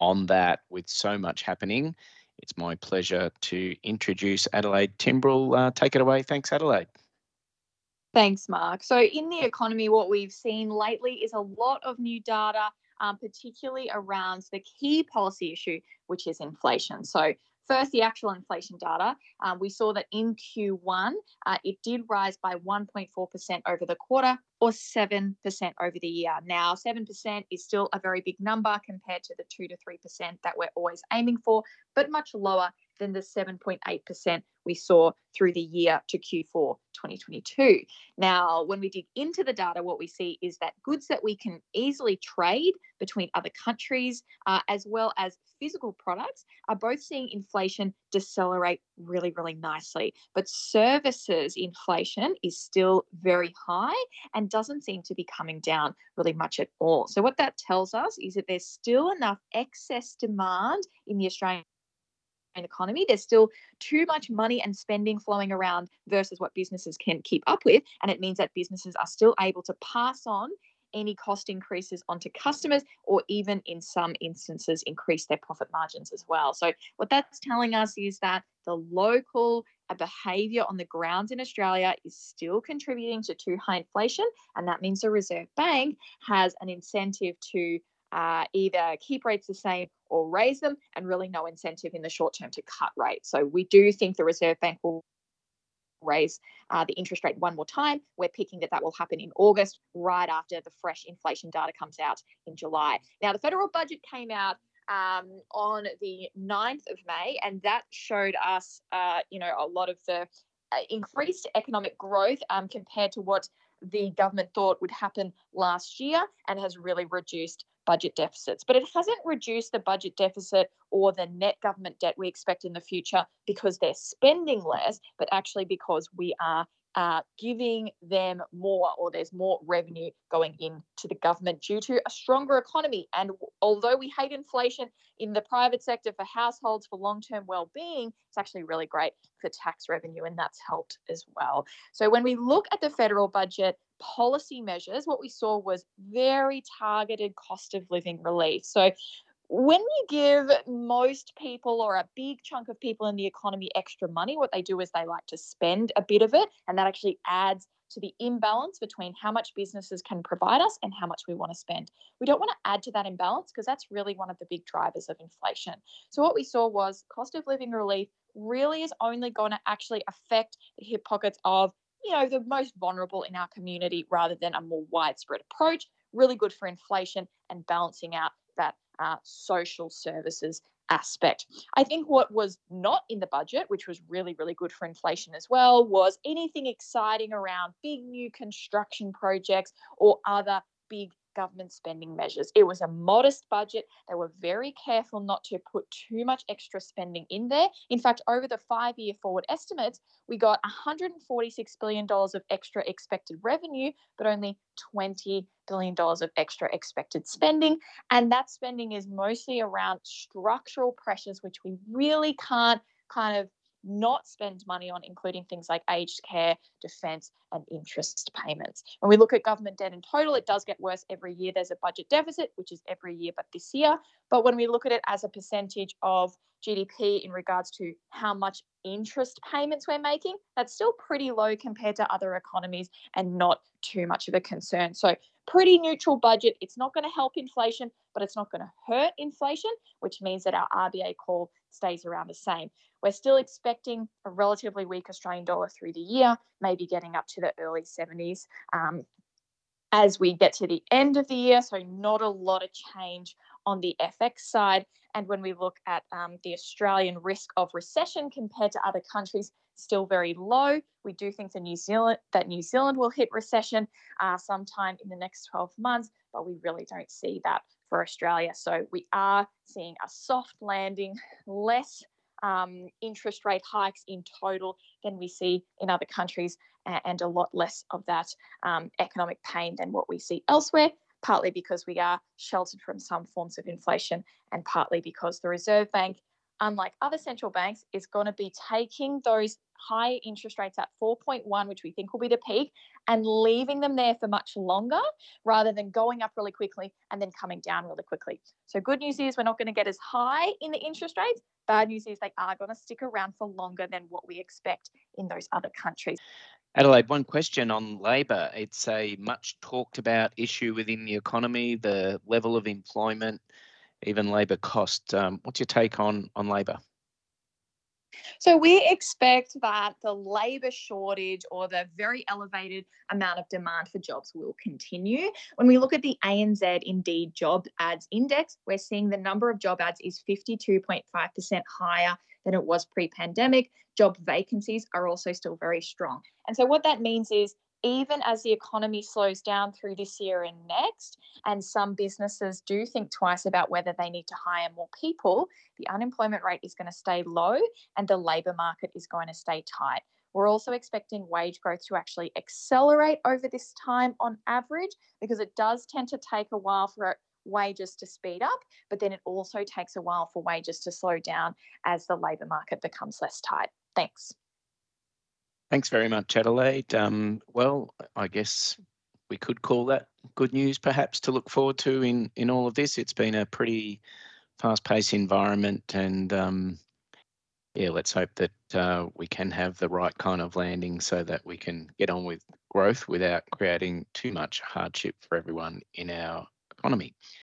on that with so much happening, it's my pleasure to introduce Adelaide Timbrell. Uh, take it away. Thanks, Adelaide. Thanks, Mark. So, in the economy, what we've seen lately is a lot of new data, um, particularly around the key policy issue, which is inflation. So, First, the actual inflation data. Um, we saw that in Q1, uh, it did rise by 1.4% over the quarter or 7% over the year. Now, 7% is still a very big number compared to the 2 to 3% that we're always aiming for, but much lower than the 7.8% we saw through the year to Q4 2022. Now, when we dig into the data, what we see is that goods that we can easily trade between other countries, uh, as well as physical products, are both seeing inflation decelerate really, really nicely. But services inflation is still very high and doesn't seem to be coming down really much at all. So, what that tells us is that there's still enough excess demand in the Australian economy. There's still too much money and spending flowing around versus what businesses can keep up with. And it means that businesses are still able to pass on any cost increases onto customers or even in some instances increase their profit margins as well. So what that's telling us is that the local uh, behavior on the ground in Australia is still contributing to too high inflation and that means the Reserve Bank has an incentive to uh, either keep rates the same or raise them, and really no incentive in the short term to cut rates. So we do think the Reserve Bank will raise uh, the interest rate one more time. We're picking that that will happen in August, right after the fresh inflation data comes out in July. Now, the federal budget came out um, on the 9th of May, and that showed us, uh, you know, a lot of the uh, increased economic growth um, compared to what the government thought would happen last year and has really reduced budget deficits. But it hasn't reduced the budget deficit or the net government debt we expect in the future because they're spending less, but actually because we are uh, giving them more or there's more revenue going into the government due to a stronger economy. And although we hate inflation in the private sector for households for long term well being, it's actually really great for tax revenue, and that's helped as well. So when we look at the federal budget, policy measures, what we saw was very targeted cost of living relief. So when you give most people or a big chunk of people in the economy extra money, what they do is they like to spend a bit of it, and that actually adds to the imbalance between how much businesses can provide us and how much we want to spend. We don't want to add to that imbalance because that's really one of the big drivers of inflation. So, what we saw was cost of living relief really is only going to actually affect the hip pockets of you know the most vulnerable in our community rather than a more widespread approach really good for inflation and balancing out that uh, social services aspect. I think what was not in the budget, which was really, really good for inflation as well, was anything exciting around big new construction projects or other big government spending measures. It was a modest budget. They were very careful not to put too much extra spending in there. In fact, over the five year forward estimates, we got $146 billion of extra expected revenue, but only $20 billion of extra expected spending. And that spending is mostly around structural pressures, which we really can't kind of not spend money on, including things like aged care, defence, and interest payments. When we look at government debt in total, it does get worse every year. There's a budget deficit, which is every year but this year. But when we look at it as a percentage of GDP in regards to how much interest payments we're making, that's still pretty low compared to other economies and not too much of a concern. So, pretty neutral budget. It's not going to help inflation, but it's not going to hurt inflation, which means that our RBA call stays around the same. We're still expecting a relatively weak Australian dollar through the year, maybe getting up to the early 70s um, as we get to the end of the year. So, not a lot of change on the FX side. And when we look at um, the Australian risk of recession compared to other countries, still very low. We do think that New Zealand that New Zealand will hit recession uh, sometime in the next 12 months, but we really don't see that for Australia. So we are seeing a soft landing, less um, interest rate hikes in total than we see in other countries, and a lot less of that um, economic pain than what we see elsewhere. Partly because we are sheltered from some forms of inflation, and partly because the Reserve Bank unlike other central banks, is going to be taking those high interest rates at 4.1, which we think will be the peak, and leaving them there for much longer rather than going up really quickly and then coming down really quickly. So, good news is we're not going to get as high in the interest rates. Bad news is they are going to stick around for longer than what we expect in those other countries. Adelaide, one question on labour. It's a much talked about issue within the economy, the level of employment, even labour cost. Um, what's your take on, on labour? So we expect that the labour shortage or the very elevated amount of demand for jobs will continue. When we look at the ANZ Indeed Job Ads Index, we're seeing the number of job ads is 52.5% higher than it was pre pandemic. Job vacancies are also still very strong. And so what that means is even as the economy slows down through this year and next, and some businesses do think twice about whether they need to hire more people, the unemployment rate is going to stay low and the labour market is going to stay tight. We're also expecting wage growth to actually accelerate over this time on average because it does tend to take a while for wages to speed up, but then it also takes a while for wages to slow down as the labour market becomes less tight. Thanks. Thanks very much, Adelaide. Um, well, I guess we could call that good news perhaps to look forward to in, in all of this. It's been a pretty fast paced environment and um, yeah, let's hope that uh, we can have the right kind of landing so that we can get on with growth without creating too much hardship for everyone in our economy.